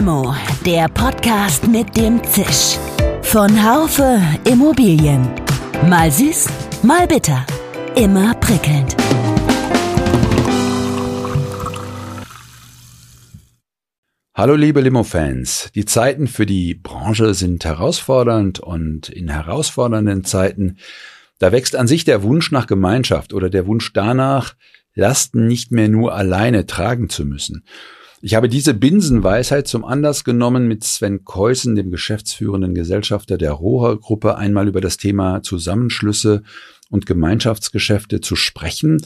Limo, der Podcast mit dem Zisch. Von Haufe Immobilien. Mal süß, mal bitter. Immer prickelnd. Hallo liebe Limo-Fans. Die Zeiten für die Branche sind herausfordernd und in herausfordernden Zeiten, da wächst an sich der Wunsch nach Gemeinschaft oder der Wunsch danach, Lasten nicht mehr nur alleine tragen zu müssen. Ich habe diese Binsenweisheit zum Anlass genommen, mit Sven Keusen, dem geschäftsführenden Gesellschafter der Roher Gruppe, einmal über das Thema Zusammenschlüsse und Gemeinschaftsgeschäfte zu sprechen.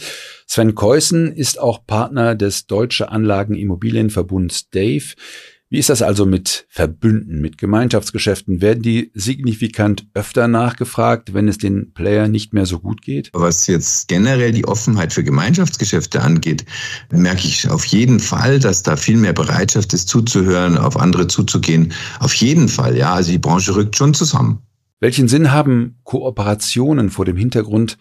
Sven Keusen ist auch Partner des Deutsche Anlagen Immobilienverbunds Dave. Wie ist das also mit Verbünden, mit Gemeinschaftsgeschäften? Werden die signifikant öfter nachgefragt, wenn es den Player nicht mehr so gut geht? Was jetzt generell die Offenheit für Gemeinschaftsgeschäfte angeht, merke ich auf jeden Fall, dass da viel mehr Bereitschaft ist, zuzuhören, auf andere zuzugehen. Auf jeden Fall, ja. Also die Branche rückt schon zusammen. Welchen Sinn haben Kooperationen vor dem Hintergrund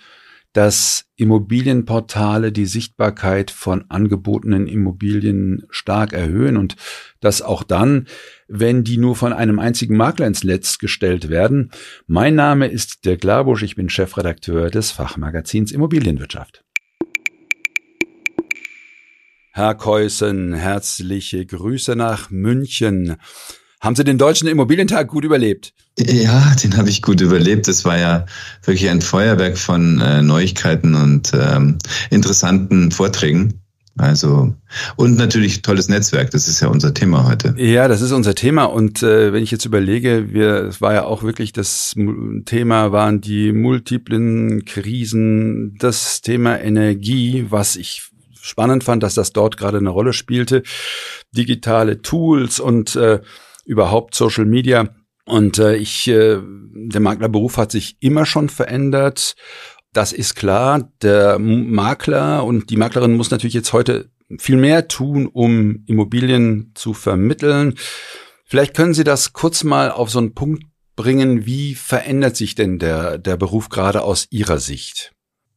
dass Immobilienportale die Sichtbarkeit von angebotenen Immobilien stark erhöhen und das auch dann, wenn die nur von einem einzigen Makler ins Netz gestellt werden. Mein Name ist Dirk Labusch, ich bin Chefredakteur des Fachmagazins Immobilienwirtschaft. Herr Keusen, herzliche Grüße nach München. Haben Sie den Deutschen Immobilientag gut überlebt? Ja, den habe ich gut überlebt. Das war ja wirklich ein Feuerwerk von äh, Neuigkeiten und ähm, interessanten Vorträgen. Also und natürlich tolles Netzwerk, das ist ja unser Thema heute. Ja, das ist unser Thema und äh, wenn ich jetzt überlege, wir es war ja auch wirklich das Thema waren die multiplen Krisen, das Thema Energie, was ich spannend fand, dass das dort gerade eine Rolle spielte, digitale Tools und äh, überhaupt Social Media. Und äh, ich, äh, der Maklerberuf hat sich immer schon verändert. Das ist klar. Der Makler und die Maklerin muss natürlich jetzt heute viel mehr tun, um Immobilien zu vermitteln. Vielleicht können Sie das kurz mal auf so einen Punkt bringen. Wie verändert sich denn der, der Beruf gerade aus Ihrer Sicht?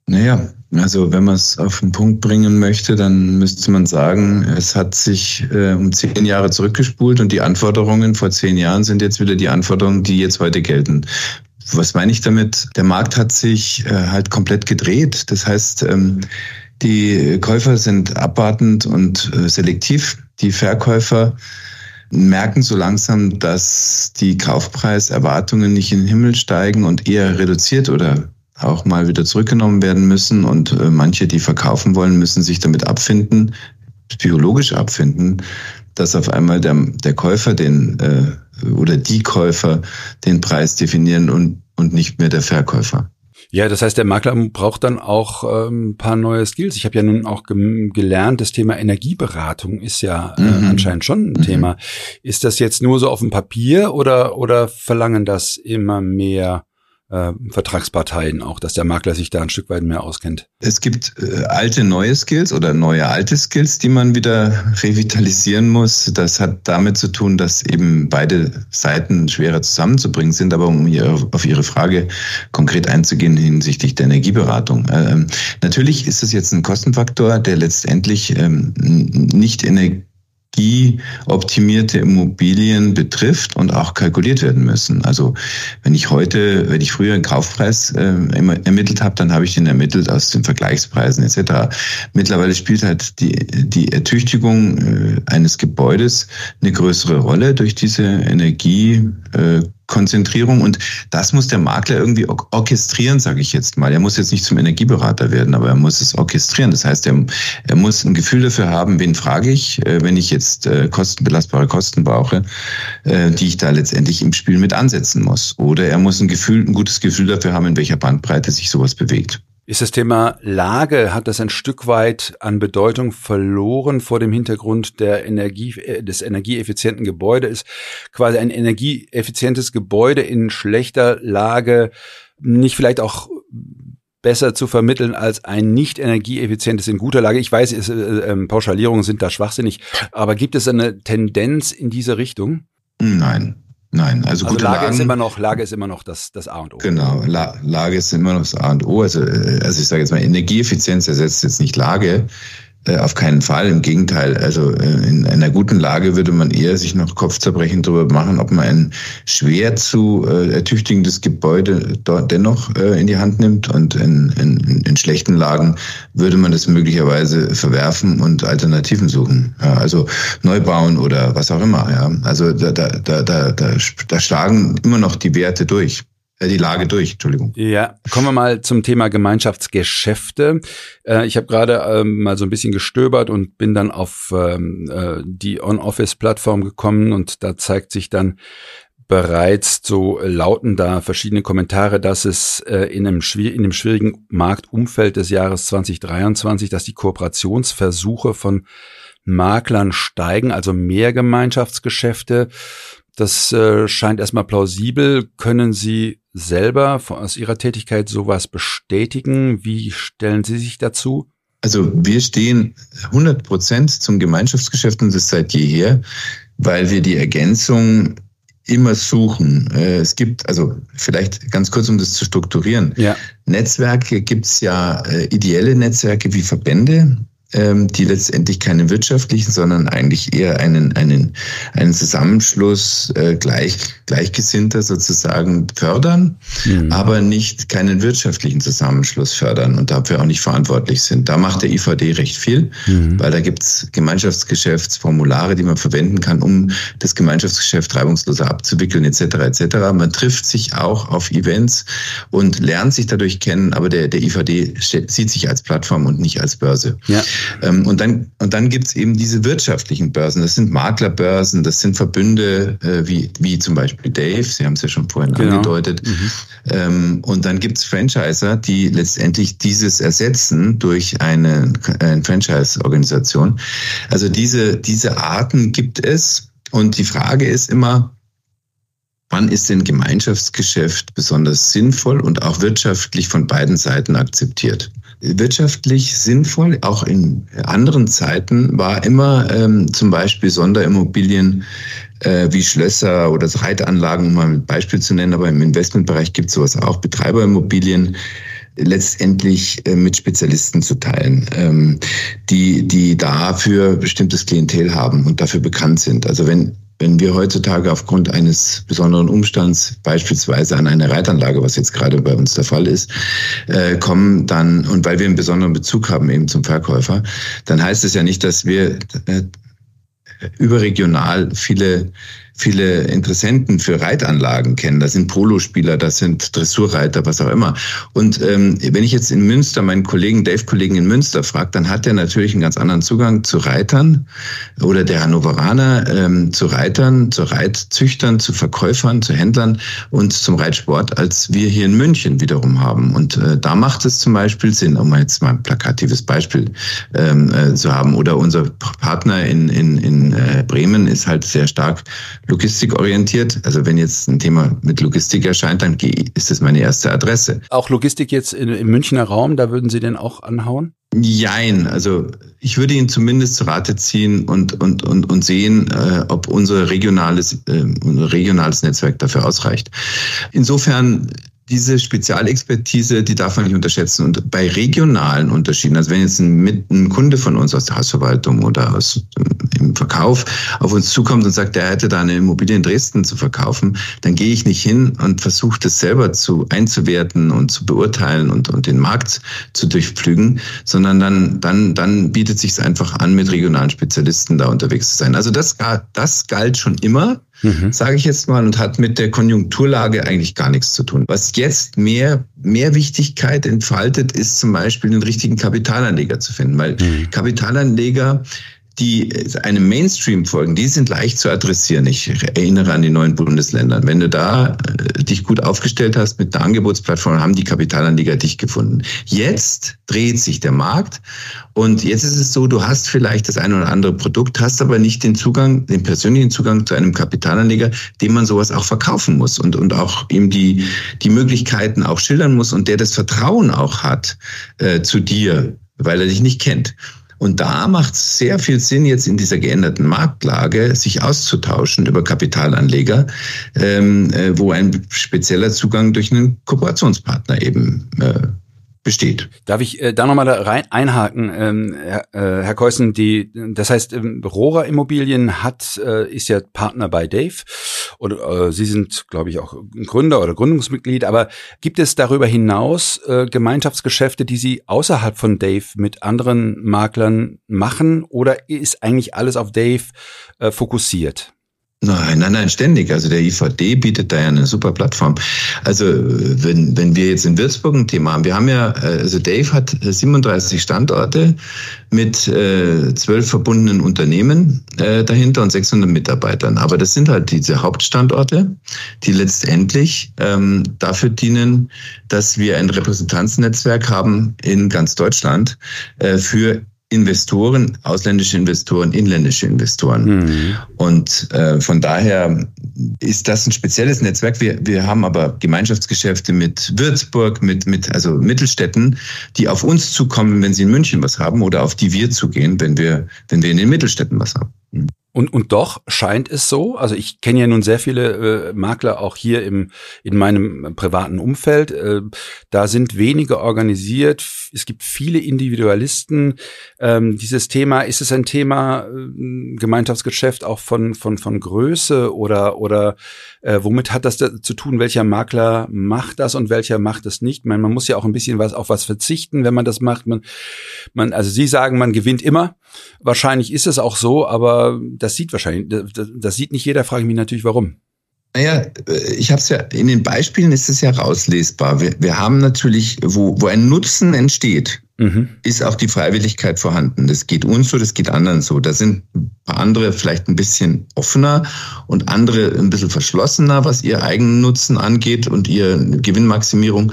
Naja, also wenn man es auf den Punkt bringen möchte, dann müsste man sagen, es hat sich äh, um zehn Jahre zurückgespult und die Anforderungen vor zehn Jahren sind jetzt wieder die Anforderungen, die jetzt heute gelten. Was meine ich damit? Der Markt hat sich äh, halt komplett gedreht. Das heißt, ähm, die Käufer sind abwartend und äh, selektiv. Die Verkäufer merken so langsam, dass die Kaufpreiserwartungen nicht in den Himmel steigen und eher reduziert oder auch mal wieder zurückgenommen werden müssen und äh, manche, die verkaufen wollen, müssen sich damit abfinden, psychologisch abfinden, dass auf einmal der, der Käufer den äh, oder die Käufer den Preis definieren und, und nicht mehr der Verkäufer. Ja, das heißt, der Makler braucht dann auch ähm, ein paar neue Skills. Ich habe ja nun auch gelernt, das Thema Energieberatung ist ja äh, mhm. anscheinend schon ein mhm. Thema. Ist das jetzt nur so auf dem Papier oder, oder verlangen das immer mehr äh, Vertragsparteien auch, dass der Makler sich da ein Stück weit mehr auskennt? Es gibt äh, alte neue Skills oder neue alte Skills, die man wieder revitalisieren muss. Das hat damit zu tun, dass eben beide Seiten schwerer zusammenzubringen sind. Aber um hier auf Ihre Frage konkret einzugehen hinsichtlich der Energieberatung. Ähm, natürlich ist es jetzt ein Kostenfaktor, der letztendlich ähm, nicht Energie energieoptimierte Immobilien betrifft und auch kalkuliert werden müssen. Also wenn ich heute, wenn ich früher einen Kaufpreis äh, ermittelt habe, dann habe ich den ermittelt aus den Vergleichspreisen etc. Mittlerweile spielt halt die, die Ertüchtigung äh, eines Gebäudes eine größere Rolle durch diese Energie. Äh, Konzentrierung und das muss der Makler irgendwie orchestrieren, sage ich jetzt mal. Er muss jetzt nicht zum Energieberater werden, aber er muss es orchestrieren. Das heißt, er, er muss ein Gefühl dafür haben, wen frage ich, äh, wenn ich jetzt äh, kostenbelastbare Kosten brauche, äh, die ich da letztendlich im Spiel mit ansetzen muss. Oder er muss ein Gefühl, ein gutes Gefühl dafür haben, in welcher Bandbreite sich sowas bewegt. Ist das Thema Lage, hat das ein Stück weit an Bedeutung verloren vor dem Hintergrund der Energie, äh, des energieeffizienten Gebäudes? Quasi ein energieeffizientes Gebäude in schlechter Lage nicht vielleicht auch besser zu vermitteln als ein nicht energieeffizientes in guter Lage? Ich weiß, es, äh, äh, Pauschalierungen sind da schwachsinnig, aber gibt es eine Tendenz in diese Richtung? Nein, Nein, also, also Lage Lagen, ist immer noch Lage ist immer noch das das A und O. Genau, La Lage ist immer noch das A und O. Also, äh, also ich sage jetzt mal Energieeffizienz ersetzt jetzt nicht Lage. Äh, auf keinen Fall. Im Gegenteil, also äh, in einer guten Lage würde man eher sich noch Kopfzerbrechen darüber machen, ob man ein schwer zu äh, ertüchtigendes Gebäude dort dennoch in die Hand nimmt und in, in, in schlechten Lagen würde man das möglicherweise verwerfen und Alternativen suchen. Ja, also neu bauen oder was auch immer. Ja. Also da, da, da, da, da schlagen immer noch die Werte durch. Äh, die Lage durch, Entschuldigung. Ja, kommen wir mal zum Thema Gemeinschaftsgeschäfte. Äh, ich habe gerade ähm, mal so ein bisschen gestöbert und bin dann auf ähm, äh, die On-Office-Plattform gekommen und da zeigt sich dann bereits so lauten da verschiedene Kommentare, dass es in einem, in einem schwierigen Marktumfeld des Jahres 2023, dass die Kooperationsversuche von Maklern steigen, also mehr Gemeinschaftsgeschäfte. Das äh, scheint erstmal plausibel. Können Sie selber aus Ihrer Tätigkeit sowas bestätigen? Wie stellen Sie sich dazu? Also wir stehen 100 Prozent zum Gemeinschaftsgeschäft und das seit jeher, weil wir die Ergänzung immer suchen. Äh, es gibt, also vielleicht ganz kurz, um das zu strukturieren. Ja. Netzwerke gibt es ja äh, ideelle Netzwerke wie Verbände, die letztendlich keine wirtschaftlichen, sondern eigentlich eher einen, einen, einen Zusammenschluss äh, gleich, Gleichgesinnter sozusagen fördern, mhm. aber nicht keinen wirtschaftlichen Zusammenschluss fördern und dafür auch nicht verantwortlich sind. Da macht der IVD recht viel, mhm. weil da gibt's Gemeinschaftsgeschäftsformulare, die man verwenden kann, um das Gemeinschaftsgeschäft reibungsloser abzuwickeln etc. etc. Man trifft sich auch auf Events und lernt sich dadurch kennen, aber der, der IVD sieht sich als Plattform und nicht als Börse. Ja. Ähm, und dann, und dann gibt's eben diese wirtschaftlichen Börsen. Das sind Maklerbörsen, das sind Verbünde äh, wie, wie zum Beispiel Dave, Sie haben es ja schon vorhin genau. angedeutet. Mhm. Ähm, und dann gibt's Franchiser, die letztendlich dieses ersetzen durch eine, eine Franchise-Organisation. Also diese, diese Arten gibt es. Und die Frage ist immer, Wann ist denn Gemeinschaftsgeschäft besonders sinnvoll und auch wirtschaftlich von beiden Seiten akzeptiert? Wirtschaftlich sinnvoll, auch in anderen Zeiten, war immer ähm, zum Beispiel Sonderimmobilien äh, wie Schlösser oder Reitanlagen, um mal ein Beispiel zu nennen, aber im Investmentbereich gibt es sowas auch, Betreiberimmobilien letztendlich äh, mit Spezialisten zu teilen, ähm, die, die dafür bestimmtes Klientel haben und dafür bekannt sind. Also wenn wenn wir heutzutage aufgrund eines besonderen Umstands, beispielsweise an eine Reitanlage, was jetzt gerade bei uns der Fall ist, äh, kommen, dann, und weil wir einen besonderen Bezug haben eben zum Verkäufer, dann heißt es ja nicht, dass wir äh, überregional viele viele Interessenten für Reitanlagen kennen. Das sind Polospieler, das sind Dressurreiter, was auch immer. Und ähm, wenn ich jetzt in Münster meinen Kollegen, Dave-Kollegen in Münster frage, dann hat er natürlich einen ganz anderen Zugang zu Reitern oder der Hannoveraner ähm, zu Reitern, zu Reitzüchtern, zu Verkäufern, zu Händlern und zum Reitsport, als wir hier in München wiederum haben. Und äh, da macht es zum Beispiel Sinn, um jetzt mal ein plakatives Beispiel ähm, äh, zu haben. Oder unser Partner in, in, in äh, Bremen ist halt sehr stark logistikorientiert. Also wenn jetzt ein Thema mit Logistik erscheint, dann ist das meine erste Adresse. Auch Logistik jetzt im Münchner Raum, da würden Sie denn auch anhauen? Jein, also ich würde ihn zumindest zu Rate ziehen und, und, und, und sehen, äh, ob unser regionales, äh, unser regionales Netzwerk dafür ausreicht. Insofern diese Spezialexpertise, die darf man nicht unterschätzen. Und bei regionalen Unterschieden, also wenn jetzt ein, ein Kunde von uns aus der Hausverwaltung oder aus im Verkauf auf uns zukommt und sagt, er hätte da eine Immobilie in Dresden zu verkaufen, dann gehe ich nicht hin und versuche das selber zu einzuwerten und zu beurteilen und, und den Markt zu durchpflügen, sondern dann, dann, dann bietet sich es einfach an, mit regionalen Spezialisten da unterwegs zu sein. Also das, das galt schon immer mhm. sage ich jetzt mal, und hat mit der Konjunkturlage eigentlich gar nichts zu tun. Was jetzt mehr, mehr Wichtigkeit entfaltet, ist zum Beispiel den richtigen Kapitalanleger zu finden, weil mhm. Kapitalanleger die einem Mainstream folgen, die sind leicht zu adressieren. Ich erinnere an die neuen Bundesländer. Wenn du da äh, dich gut aufgestellt hast mit einer Angebotsplattform, haben die Kapitalanleger dich gefunden. Jetzt dreht sich der Markt und jetzt ist es so, du hast vielleicht das eine oder andere Produkt, hast aber nicht den Zugang, den persönlichen Zugang zu einem Kapitalanleger, dem man sowas auch verkaufen muss und, und auch ihm die, die Möglichkeiten auch schildern muss und der das Vertrauen auch hat äh, zu dir, weil er dich nicht kennt. Und da macht es sehr viel Sinn, jetzt in dieser geänderten Marktlage sich auszutauschen über Kapitalanleger, ähm, äh, wo ein spezieller Zugang durch einen Kooperationspartner eben äh, besteht. Darf ich äh, da nochmal rein einhaken, ähm, Herr, äh, Herr Keusen, die, das heißt, ähm, Rohrer Immobilien hat, äh, ist ja Partner bei Dave und äh, Sie sind, glaube ich, auch Gründer oder Gründungsmitglied, aber gibt es darüber hinaus äh, Gemeinschaftsgeschäfte, die Sie außerhalb von Dave mit anderen Maklern machen oder ist eigentlich alles auf Dave äh, fokussiert? Nein, nein, nein, ständig. Also der IVD bietet da ja eine super Plattform. Also wenn, wenn wir jetzt in Würzburg ein Thema haben, wir haben ja, also Dave hat 37 Standorte mit äh, zwölf verbundenen Unternehmen äh, dahinter und 600 Mitarbeitern. Aber das sind halt diese Hauptstandorte, die letztendlich ähm, dafür dienen, dass wir ein Repräsentanznetzwerk haben in ganz Deutschland äh, für Investoren, ausländische Investoren, inländische Investoren. Mhm. Und äh, von daher ist das ein spezielles Netzwerk. Wir, wir haben aber Gemeinschaftsgeschäfte mit Würzburg, mit, mit also Mittelstädten, die auf uns zukommen, wenn sie in München was haben, oder auf die wir zugehen, wenn wir, wenn wir in den Mittelstädten was haben. Mhm. Und, und doch scheint es so, also ich kenne ja nun sehr viele äh, Makler auch hier im, in meinem privaten Umfeld, äh, da sind wenige organisiert, es gibt viele Individualisten. Ähm, dieses Thema, ist es ein Thema äh, Gemeinschaftsgeschäft auch von, von, von Größe oder, oder äh, womit hat das da zu tun, welcher Makler macht das und welcher macht es nicht? Man, man muss ja auch ein bisschen was auf was verzichten, wenn man das macht. Man, man, also Sie sagen, man gewinnt immer. Wahrscheinlich ist es auch so, aber das sieht wahrscheinlich, das, das sieht nicht jeder, frage ich mich natürlich, warum. Naja, äh, ich habe es ja, in den Beispielen ist es ja rauslesbar. Wir, wir haben natürlich, wo, wo ein Nutzen entsteht, mhm. ist auch die Freiwilligkeit vorhanden. Das geht uns so, das geht anderen so. Da sind ein paar andere vielleicht ein bisschen offener und andere ein bisschen verschlossener, was ihr eigenen Nutzen angeht und ihr Gewinnmaximierung.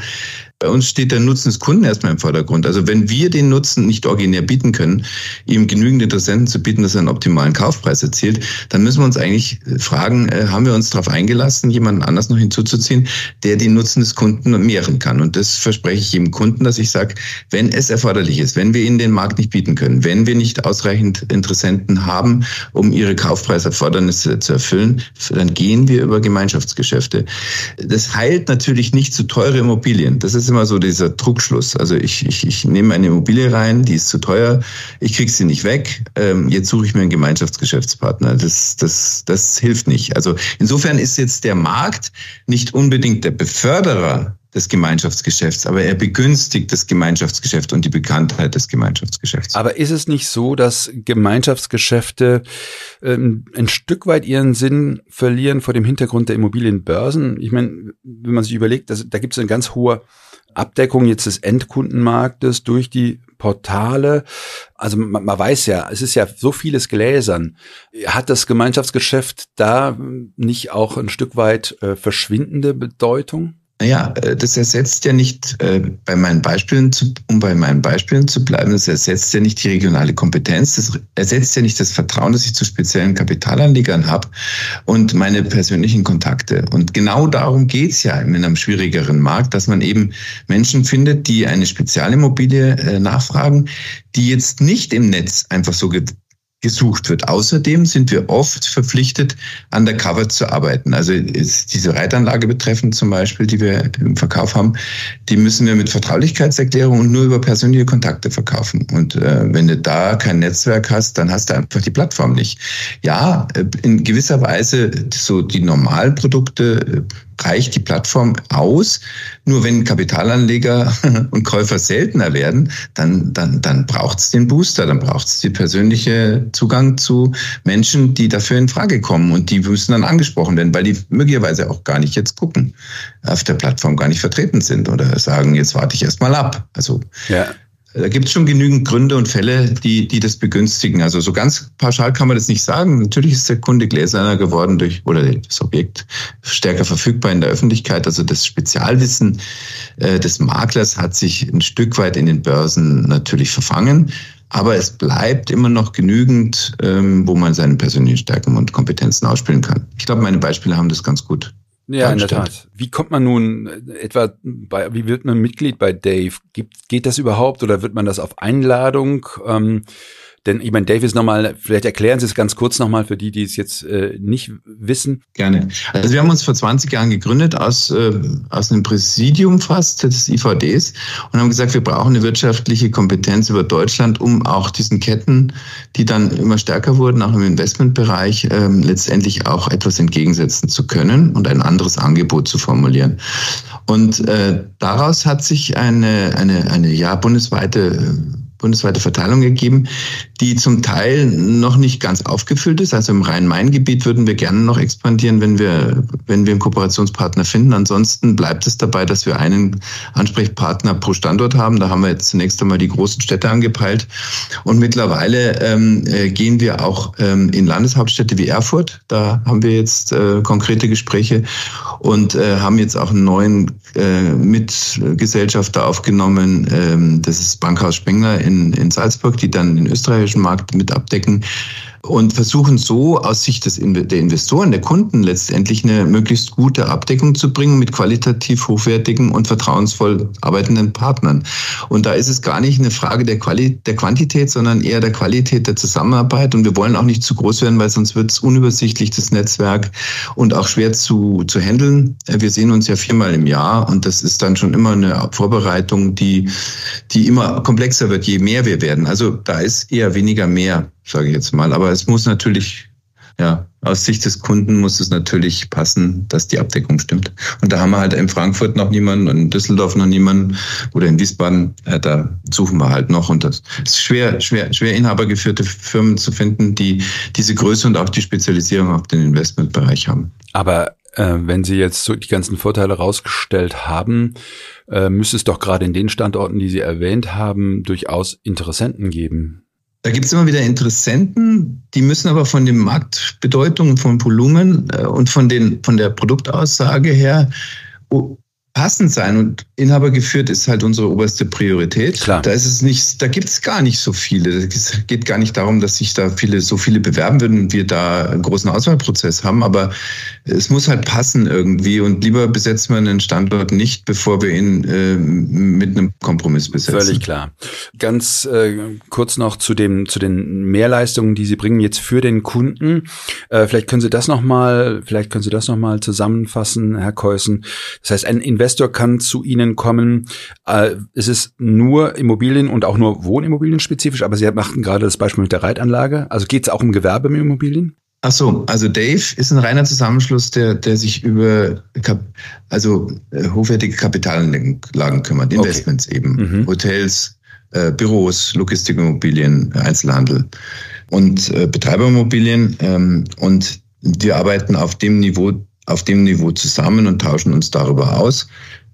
Bei uns steht der Nutzen des Kunden erstmal im Vordergrund. Also wenn wir den Nutzen nicht originär bieten können, ihm genügend Interessenten zu bieten, dass er einen optimalen Kaufpreis erzielt, dann müssen wir uns eigentlich fragen, äh, haben wir uns darauf eingelassen, jemanden anders noch hinzuzuziehen, der den Nutzen des Kunden mehren kann. Und das verspreche ich jedem Kunden, dass ich sage, wenn es erforderlich ist, wenn wir ihnen den Markt nicht bieten können, wenn wir nicht ausreichend Interessenten haben, um ihre Kaufpreiserfordernisse zu erfüllen, dann gehen wir über Gemeinschaftsgeschäfte. Das heilt natürlich nicht zu teure Immobilien. Das ist immer so dieser Druckschluss. Also ich, ich, ich nehme eine Immobilie rein, die ist zu teuer, ich kriege sie nicht weg, ähm, jetzt suche ich mir einen Gemeinschaftsgeschäftspartner. Das, das, das hilft nicht. Also insofern ist jetzt der Markt nicht unbedingt der Beförderer des Gemeinschaftsgeschäfts, aber er begünstigt das Gemeinschaftsgeschäft und die Bekanntheit des Gemeinschaftsgeschäfts. Aber ist es nicht so, dass Gemeinschaftsgeschäfte ähm, ein Stück weit ihren Sinn verlieren vor dem Hintergrund der Immobilienbörsen? Ich meine, wenn man sich überlegt, dass, da gibt es eine ganz hohe Abdeckung jetzt des Endkundenmarktes durch die Portale. Also man, man, weiß ja, es ist ja so vieles Gläsern. Hat das Gemeinschaftsgeschäft da nicht auch ein Stück weit äh, verschwindende Bedeutung? Naja, äh, das ersetzt ja nicht, äh, bei meinen Beispielen, zu, um bei meinen Beispielen zu bleiben, das ersetzt ja nicht die regionale Kompetenz, das ersetzt ja nicht das Vertrauen, das ich zu speziellen Kapitalanlegern habe und meine persönlichen Kontakte. Und genau darum geht's ja in einem schwierigeren Markt, dass man eben Menschen findet, die eine Spezialimmobilie äh, nachfragen, die jetzt nicht im Netz einfach so gesucht wird. Außerdem sind wir oft verpflichtet, undercover zu arbeiten. Also diese Reitanlage betreffend zum Beispiel, die wir im Verkauf haben, die müssen wir mit Vertraulichkeitserklärung und nur über persönliche Kontakte verkaufen. Und äh, wenn du da kein Netzwerk hast, dann hast du einfach die Plattform nicht. Ja, äh, in gewisser Weise so die Normalprodukte äh, reicht die Plattform aus. Nur wenn Kapitalanleger und Käufer seltener werden, dann, dann, dann braucht es den Booster, dann braucht es den persönliche Zugang zu Menschen, die dafür in Frage kommen und die müssen dann angesprochen werden, weil die möglicherweise auch gar nicht jetzt gucken, auf der Plattform gar nicht vertreten sind oder sagen, jetzt warte ich erst mal ab. Also ja. Da gibt es schon genügend Gründe und Fälle, die, die das begünstigen. Also so ganz pauschal kann man das nicht sagen. Natürlich ist der Kunde gläserner geworden durch oder das Objekt stärker verfügbar in der Öffentlichkeit. Also das Spezialwissen äh, des Maklers hat sich ein Stück weit in den Börsen natürlich verfangen. Aber es bleibt immer noch genügend, ähm, wo man seine persönlichen Stärken und Kompetenzen ausspielen kann. Ich glaube, meine Beispiele haben das ganz gut ja, in der Tat. Wie kommt man nun äh, etwa bei, wie wird man Mitglied bei Dave? Gibt, geht das überhaupt oder wird man das auf Einladung? Ähm, Denn ich meine, Davis nochmal, vielleicht erklären Sie es ganz kurz nochmal für die, die es jetzt äh, nicht wissen. Gerne. Also wir haben uns vor 20 Jahren gegründet aus, äh, aus einem Präsidium fast des IVDs und haben gesagt, wir brauchen eine wirtschaftliche Kompetenz über Deutschland, um auch diesen Ketten, die dann immer stärker wurden, auch im Investmentbereich, äh, letztendlich auch etwas entgegensetzen zu können und ein anderes Angebot zu formulieren. Und äh, daraus hat sich eine, eine, eine ja, bundesweite bundesweite Verteilung gegeben, die zum Teil noch nicht ganz aufgefüllt ist. Also im Rhein-Main-Gebiet würden wir gerne noch expandieren, wenn wir, wenn wir einen Kooperationspartner finden. Ansonsten bleibt es dabei, dass wir einen Ansprechpartner pro Standort haben. Da haben wir jetzt zunächst einmal die großen Städte angepeilt. Und mittlerweile ähm, äh, gehen wir auch ähm, in Landeshauptstädte wie Erfurt. Da haben wir jetzt äh, konkrete Gespräche und äh, haben jetzt auch einen neuen äh, Mitgesellschafter aufgenommen. Ähm, das ist Bankhaus Spengler in in, in Salzburg, die dann den österreichischen Markt mit abdecken und versuchen so aus Sicht des, der Investoren, der Kunden letztendlich eine möglichst gute Abdeckung zu bringen mit qualitativ hochwertigen und vertrauensvoll arbeitenden Partnern. Und da ist es gar nicht eine Frage der, Quali der Quantität, sondern eher der Qualität der Zusammenarbeit. Und wir wollen auch nicht zu groß werden, weil sonst wird es unübersichtlich, das Netzwerk, und auch schwer zu, zu handeln. Wir sehen uns ja viermal im Jahr und das ist dann schon immer eine Vorbereitung, die, die immer komplexer wird, je mehr wir werden. Also da ist eher weniger mehr sage ich jetzt mal. Aber es muss natürlich, ja, aus Sicht des Kunden muss es natürlich passen, dass die Abdeckung stimmt. Und da haben wir halt in Frankfurt noch niemanden und in Düsseldorf noch niemanden oder in Wiesbaden, äh, da suchen wir halt noch. Und das ist schwer, schwer, schwer inhabergeführte Firmen zu finden, die diese Größe und auch die Spezialisierung auf den Investmentbereich haben. Aber äh, wenn Sie jetzt so die ganzen Vorteile rausgestellt haben, äh, müsste es doch gerade in den Standorten, die Sie erwähnt haben, durchaus Interessenten geben. Da gibt es immer wieder Interessenten, die müssen aber von dem Marktbedeutung, von Volumen äh, und von, den, von der Produktaussage her passend sein und Inhaber geführt ist halt unsere oberste Priorität. Klar. Da ist es nicht, da gibt es gar nicht so viele. Es geht gar nicht darum, dass sich da viele, so viele bewerben würden und wir da einen großen Auswahlprozess haben, aber es muss halt passen irgendwie und lieber besetzen wir einen Standort nicht, bevor wir ihn äh, mit einem Kompromiss besetzen. Völlig klar. Ganz äh, kurz noch zu dem, zu den Mehrleistungen, die Sie bringen jetzt für den Kunden. Äh, vielleicht können Sie das nochmal, vielleicht können Sie das nochmal zusammenfassen, Herr Keusen. Das heißt, ein Invest Investor kann zu Ihnen kommen. Äh, es ist nur Immobilien und auch nur Wohnimmobilien spezifisch, aber Sie machten gerade das Beispiel mit der Reitanlage. Also geht es auch um Gewerbeimmobilien? Ach so, also Dave ist ein reiner Zusammenschluss, der, der sich über also äh, hochwertige Kapitalanlagen kümmert, Investments okay. eben, mhm. Hotels, äh, Büros, Logistikimmobilien, Einzelhandel und äh, Betreiberimmobilien. Ähm, und wir arbeiten auf dem Niveau auf dem Niveau zusammen und tauschen uns darüber aus,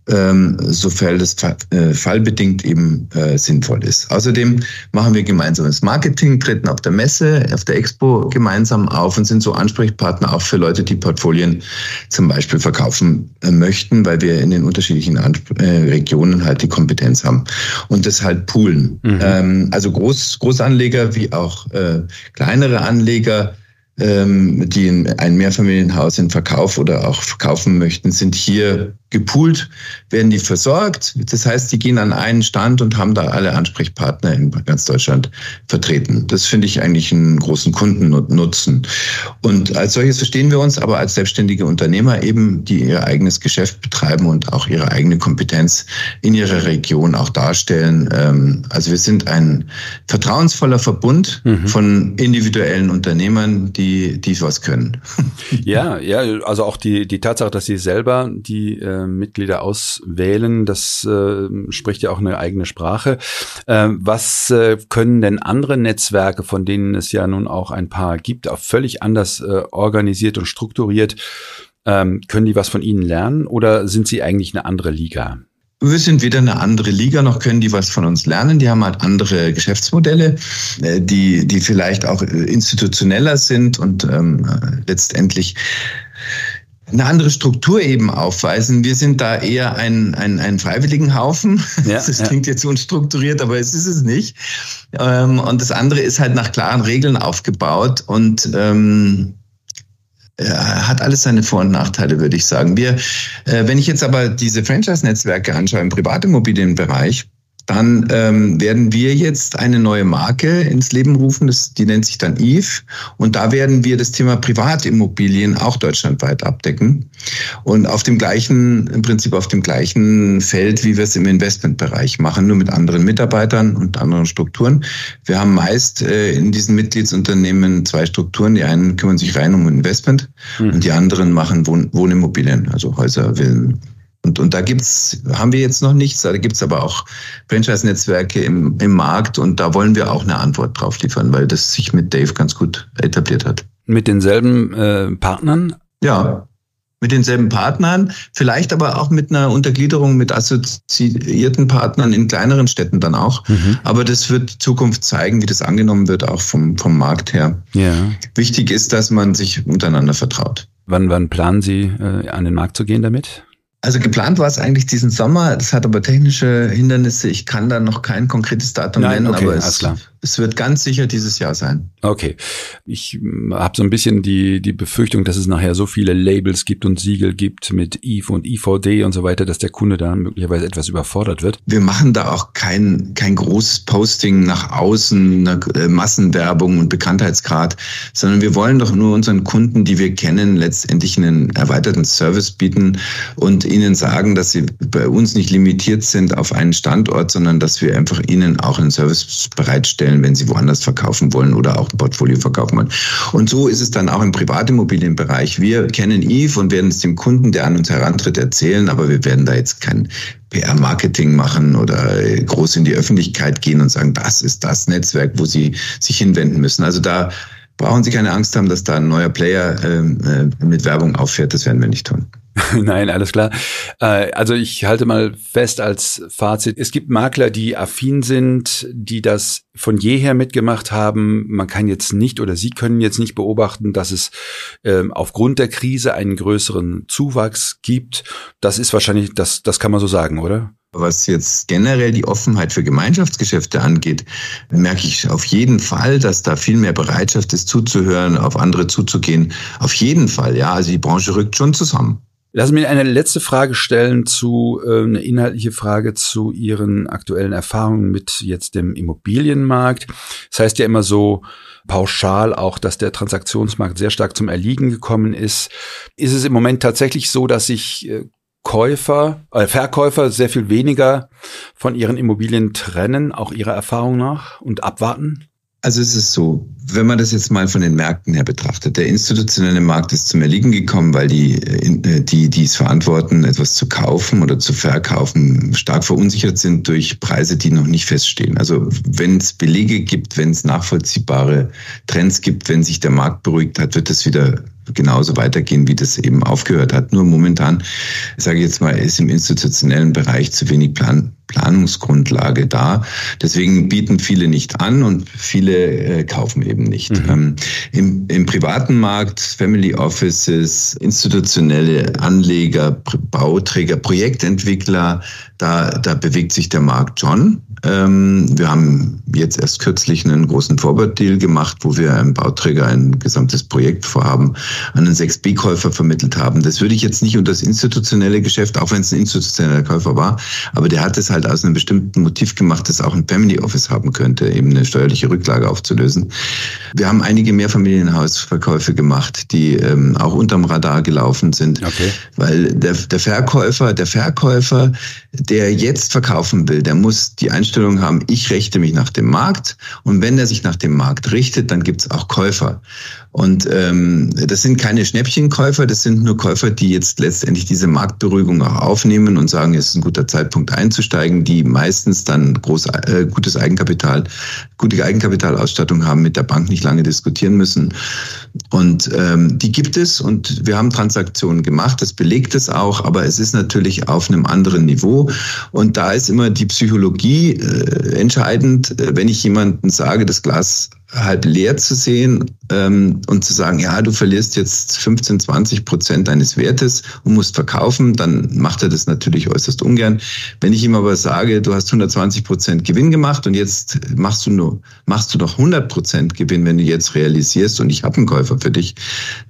ähm, sofern das äh, fallbedingt eben äh, sinnvoll ist. Außerdem machen wir gemeinsames Marketing, treten auf der Messe, auf der Expo gemeinsam auf und sind so Ansprechpartner auch für Leute, die Portfolien zum Beispiel verkaufen äh, möchten, weil wir in den unterschiedlichen Ansp äh, Regionen halt die Kompetenz haben und das halt poolen. Mhm. Ähm, also Groß, Großanleger wie auch äh, kleinere Anleger ähm, die ein Mehrfamilienhaus in Verkauf oder auch verkaufen möchten, sind hier gepoolt, werden die versorgt. Das heißt, die gehen an einen Stand und haben da alle Ansprechpartner in ganz Deutschland vertreten. Das finde ich eigentlich einen großen Kundennutzen. Und als solches verstehen wir uns aber als selbstständige Unternehmer eben, die ihr eigenes Geschäft betreiben und auch ihre eigene Kompetenz in ihrer Region auch darstellen. Ähm, also wir sind ein vertrauensvoller Verbund mhm. von individuellen Unternehmern, die, die was können. Ja, ja, also auch die, die Tatsache, dass sie selber die äh, Mitglieder auswählen. Das äh, spricht ja auch eine eigene Sprache. Äh, was äh, können denn andere Netzwerke, von denen es ja nun auch ein paar gibt, auch völlig anders äh, organisiert und strukturiert, ähm, können die was von Ihnen lernen oder sind Sie eigentlich eine andere Liga? Wir sind weder eine andere Liga, noch können die was von uns lernen. Die haben halt andere Geschäftsmodelle, äh, die, die vielleicht auch äh, institutioneller sind und ähm, letztendlich eine andere Struktur eben aufweisen. Wir sind da eher ein, ein, ein freiwilligen Haufen. Ja, das klingt ja. jetzt unstrukturiert, aber es ist es nicht. Ähm, und das andere ist halt nach klaren Regeln aufgebaut und ähm, hat alles seine Vor- und Nachteile, würde ich sagen. Wir, äh, wenn ich jetzt aber diese Franchise-Netzwerke anschaue im Privatimmobilienbereich, dann ähm, werden wir jetzt eine neue Marke ins Leben rufen, das, die nennt sich dann Eve. Und da werden wir das Thema Privatimmobilien auch deutschlandweit abdecken. Und auf dem gleichen, im Prinzip auf dem gleichen Feld, wie wir es im Investmentbereich machen, nur mit anderen Mitarbeitern und anderen Strukturen. Wir haben meist äh, in diesen Mitgliedsunternehmen zwei Strukturen. Die einen kümmern sich rein um Investment mhm. und die anderen machen Wohn Wohnimmobilien, also Häuser, Villen, und, und da gibt's, haben wir jetzt noch nichts, da gibt's aber auch Franchise-Netzwerke im, im Markt und da wollen wir auch eine Antwort drauf liefern, weil das sich mit Dave ganz gut etabliert hat. Mit denselben äh, Partnern? Ja, mit denselben Partnern, vielleicht aber auch mit einer Untergliederung mit assoziierten Partnern in kleineren Städten dann auch. Mhm. Aber das wird die Zukunft zeigen, wie das angenommen wird, auch vom, vom Markt her. Ja. Wichtig ist, dass man sich untereinander vertraut. Wann, wann planen Sie, äh, an den Markt zu gehen damit? Also geplant war es eigentlich diesen Sommer. Das hat aber technische Hindernisse. Ich kann da noch kein konkretes Datum Nein, nennen, okay, aber es, es, wird ganz sicher dieses Jahr sein. Okay. Ich hm, habe so ein bisschen die, die Befürchtung, dass es nachher so viele Labels gibt und Siegel gibt mit EVE und IVD und so weiter, dass der Kunde da möglicherweise etwas überfordert wird. Wir machen da auch kein, kein großes Posting nach außen, eine äh, Massenwerbung und Bekanntheitsgrad, sondern wir wollen doch nur unseren Kunden, die wir kennen, letztendlich einen erweiterten Service bieten und ihnen sagen, dass sie bei uns nicht limitiert sind auf einen Standort, sondern dass wir einfach ihnen auch einen Service bereitstellen, wenn sie woanders verkaufen wollen oder auch ein Portfolio verkaufen wollen. Und so ist es dann auch im Privatimmobilienbereich. Wir kennen Eve und werden es dem Kunden, der an uns herantritt, erzählen, aber wir werden da jetzt kein PR-Marketing machen oder groß in die Öffentlichkeit gehen und sagen, das ist das Netzwerk, wo sie sich hinwenden müssen. Also da brauchen Sie keine Angst haben, dass da ein neuer Player ähm, äh, mit Werbung auffährt. Das werden wir nicht tun. Nein, alles klar. Äh, also ich halte mal fest als Fazit, es gibt Makler, die affin sind, die das von jeher mitgemacht haben. Man kann jetzt nicht oder Sie können jetzt nicht beobachten, dass es ähm, aufgrund der Krise einen größeren Zuwachs gibt. Das ist wahrscheinlich, das, das kann man so sagen, oder? Was jetzt generell die Offenheit für Gemeinschaftsgeschäfte angeht, merke ich auf jeden Fall, dass da viel mehr Bereitschaft ist, zuzuhören, auf andere zuzugehen. Auf jeden Fall, ja. Also die Branche rückt schon zusammen. Lassen Sie mir eine letzte Frage stellen zu, äh, eine inhaltliche Frage zu Ihren aktuellen Erfahrungen mit jetzt dem Immobilienmarkt. Das heißt ja immer so pauschal auch, dass der Transaktionsmarkt sehr stark zum Erliegen gekommen ist. Ist es im Moment tatsächlich so, dass sich äh, Käufer, äh, Verkäufer sehr viel weniger von ihren Immobilien trennen, auch ihrer Erfahrung nach und abwarten? Also es ist so, wenn man das jetzt mal von den Märkten her betrachtet, der institutionelle Markt ist zum Erliegen gekommen, weil die, äh, die, die es verantworten, etwas zu kaufen oder zu verkaufen, stark verunsichert sind durch Preise, die noch nicht feststehen. Also wenn es Belege gibt, wenn es nachvollziehbare Trends gibt, wenn sich der Markt beruhigt hat, wird es wieder genauso weitergehen, wie das eben aufgehört hat. Nur momentan, sage ich jetzt mal, ist im institutionellen Bereich zu wenig Plan, Planungsgrundlage da. Deswegen bieten viele nicht an und viele äh, kaufen eben nicht. Mhm. Ähm, im, Im privaten Markt, Family Offices, institutionelle Anleger, Bauträger, Projektentwickler, da, da bewegt sich der Markt schon. Ähm, wir haben jetzt erst kürzlich einen großen Forward-Deal gemacht, wo wir einem Bauträger ein gesamtes Projekt vorhaben, an einen 6B-Käufer vermittelt haben. Das würde ich jetzt nicht unter das institutionelle Geschäft, auch wenn es ein institutioneller Käufer war, aber der hat es halt aus einem bestimmten Motiv gemacht, das auch ein Family Office haben könnte, eben eine steuerliche Rücklage aufzulösen. Wir haben einige Mehrfamilienhausverkäufe gemacht, die ähm, auch unterm Radar gelaufen sind, okay. weil der, der Verkäufer, der Verkäufer, der jetzt verkaufen will, der muss die Einstellung haben, ich richte mich nach dem Markt und wenn er sich nach dem Markt richtet, dann gibt es auch Käufer. Und ähm, das sind keine Schnäppchenkäufer, das sind nur Käufer, die jetzt letztendlich diese Marktberuhigung auch aufnehmen und sagen, es ist ein guter Zeitpunkt einzusteigen, die meistens dann groß, äh, gutes Eigenkapital, gute Eigenkapitalausstattung haben, mit der Bank nicht lange diskutieren müssen. Und ähm, die gibt es und wir haben Transaktionen gemacht, das belegt es auch, aber es ist natürlich auf einem anderen Niveau. Und da ist immer die Psychologie äh, entscheidend. Wenn ich jemanden sage, das Glas halb leer zu sehen ähm, und zu sagen, ja, du verlierst jetzt 15, 20 Prozent deines Wertes und musst verkaufen, dann macht er das natürlich äußerst ungern. Wenn ich ihm aber sage, du hast 120 Prozent Gewinn gemacht und jetzt machst du nur, machst du noch 100 Prozent Gewinn, wenn du jetzt realisierst und ich habe einen Käufer für dich,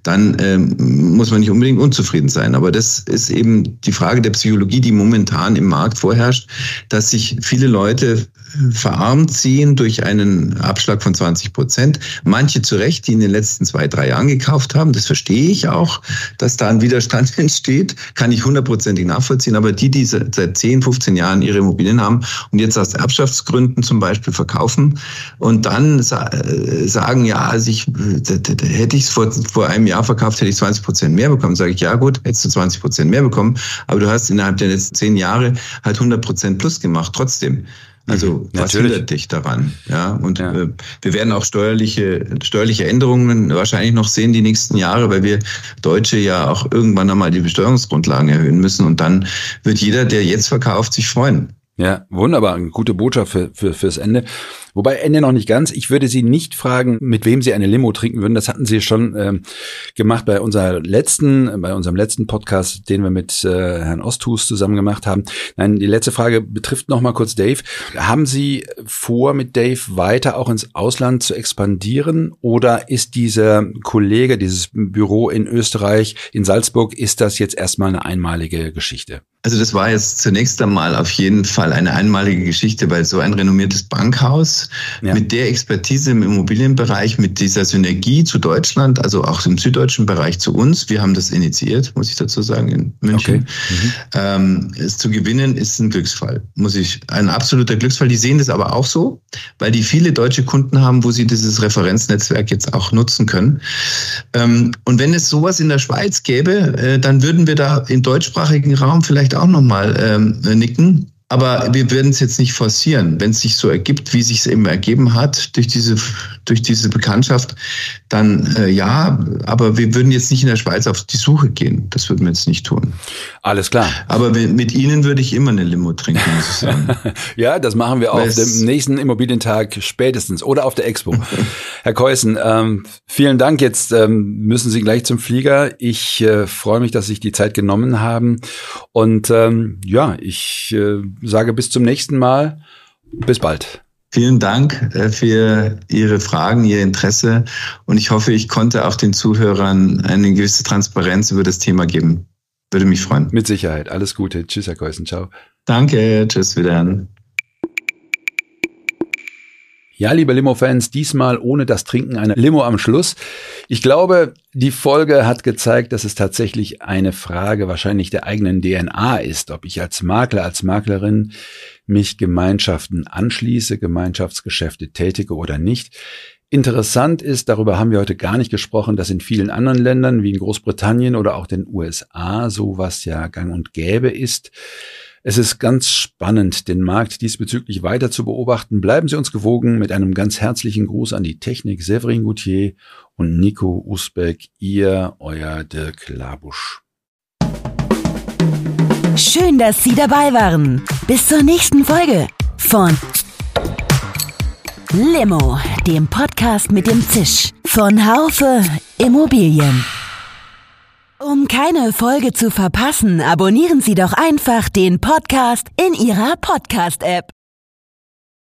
dann ähm, muss man nicht unbedingt unzufrieden sein. Aber das ist eben die Frage der Psychologie, die momentan im Markt vorherrscht, dass sich viele Leute verarmt sehen durch einen Abschlag von 20 Prozent. Manche zu Recht, die in den letzten zwei, drei Jahren gekauft haben, das verstehe ich auch, dass da ein Widerstand entsteht, kann ich hundertprozentig nachvollziehen. Aber die, die seit 10, 15 Jahren ihre Immobilien haben und jetzt aus Erbschaftsgründen zum Beispiel verkaufen und dann sagen, ja, also ich, hätte ich es vor, vor einem Jahr verkauft, hätte ich 20 Prozent mehr bekommen. Sage ich, ja gut, hättest du 20 Prozent mehr bekommen, aber du hast innerhalb der letzten zehn Jahre halt 100 Prozent plus gemacht, trotzdem. Also mhm, was Natürlich. hindert dich daran? Ja, und ja. Äh, wir werden auch steuerliche, steuerliche Änderungen wahrscheinlich noch sehen die nächsten Jahre, weil wir Deutsche ja auch irgendwann einmal die Besteuerungsgrundlagen erhöhen müssen. Und dann wird jeder, der jetzt verkauft, sich freuen. Ja, wunderbar. Eine gute Botschaft für, für, fürs Ende. Wobei Ende noch nicht ganz. Ich würde Sie nicht fragen, mit wem Sie eine Limo trinken würden. Das hatten Sie schon ähm, gemacht bei unserer letzten, bei unserem letzten Podcast, den wir mit äh, Herrn Osthus zusammen gemacht haben. Nein, die letzte Frage betrifft noch mal kurz Dave. Haben Sie vor, mit Dave weiter auch ins Ausland zu expandieren? Oder ist dieser Kollege, dieses Büro in Österreich, in Salzburg, ist das jetzt erstmal eine einmalige Geschichte? Also das war jetzt zunächst einmal auf jeden Fall eine einmalige Geschichte, weil so ein renommiertes Bankhaus ja. mit der Expertise im Immobilienbereich, mit dieser Synergie zu Deutschland, also auch im süddeutschen Bereich zu uns, wir haben das initiiert, muss ich dazu sagen, in München, okay. mhm. ähm, es zu gewinnen, ist ein Glücksfall, muss ich, ein absoluter Glücksfall. Die sehen das aber auch so, weil die viele deutsche Kunden haben, wo sie dieses Referenznetzwerk jetzt auch nutzen können. Ähm, und wenn es sowas in der Schweiz gäbe, äh, dann würden wir da im deutschsprachigen Raum vielleicht vielleicht auch nochmal ähm, nicken. Aber wir werden es jetzt nicht forcieren. Wenn es sich so ergibt, wie sich es eben ergeben hat durch diese, durch diese Bekanntschaft, dann äh, ja, aber wir würden jetzt nicht in der Schweiz auf die Suche gehen. Das würden wir jetzt nicht tun. Alles klar. Aber mit Ihnen würde ich immer eine Limo trinken, muss ich sagen. ja, das machen wir auf dem nächsten Immobilientag spätestens oder auf der Expo. Herr Keusen, ähm, vielen Dank. Jetzt ähm, müssen Sie gleich zum Flieger. Ich äh, freue mich, dass Sie sich die Zeit genommen haben. Und ähm, ja, ich äh, sage bis zum nächsten Mal. Bis bald. Vielen Dank äh, für Ihre Fragen, Ihr Interesse und ich hoffe, ich konnte auch den Zuhörern eine gewisse Transparenz über das Thema geben. Würde mich freuen. Mit Sicherheit. Alles Gute. Tschüss, Herr Keusen. Ciao. Danke. Tschüss wieder. Ja, liebe Limo-Fans, diesmal ohne das Trinken einer Limo am Schluss. Ich glaube, die Folge hat gezeigt, dass es tatsächlich eine Frage wahrscheinlich der eigenen DNA ist, ob ich als Makler, als Maklerin mich Gemeinschaften anschließe, Gemeinschaftsgeschäfte tätige oder nicht. Interessant ist, darüber haben wir heute gar nicht gesprochen, dass in vielen anderen Ländern wie in Großbritannien oder auch den USA sowas ja gang und gäbe ist. Es ist ganz spannend, den Markt diesbezüglich weiter zu beobachten. Bleiben Sie uns gewogen mit einem ganz herzlichen Gruß an die Technik Severin Goutier und Nico Usbeck, ihr, euer Dirk Labusch. Schön, dass Sie dabei waren. Bis zur nächsten Folge von Limo, dem Podcast mit dem Zisch von Haufe Immobilien. Um keine Folge zu verpassen, abonnieren Sie doch einfach den Podcast in Ihrer Podcast-App.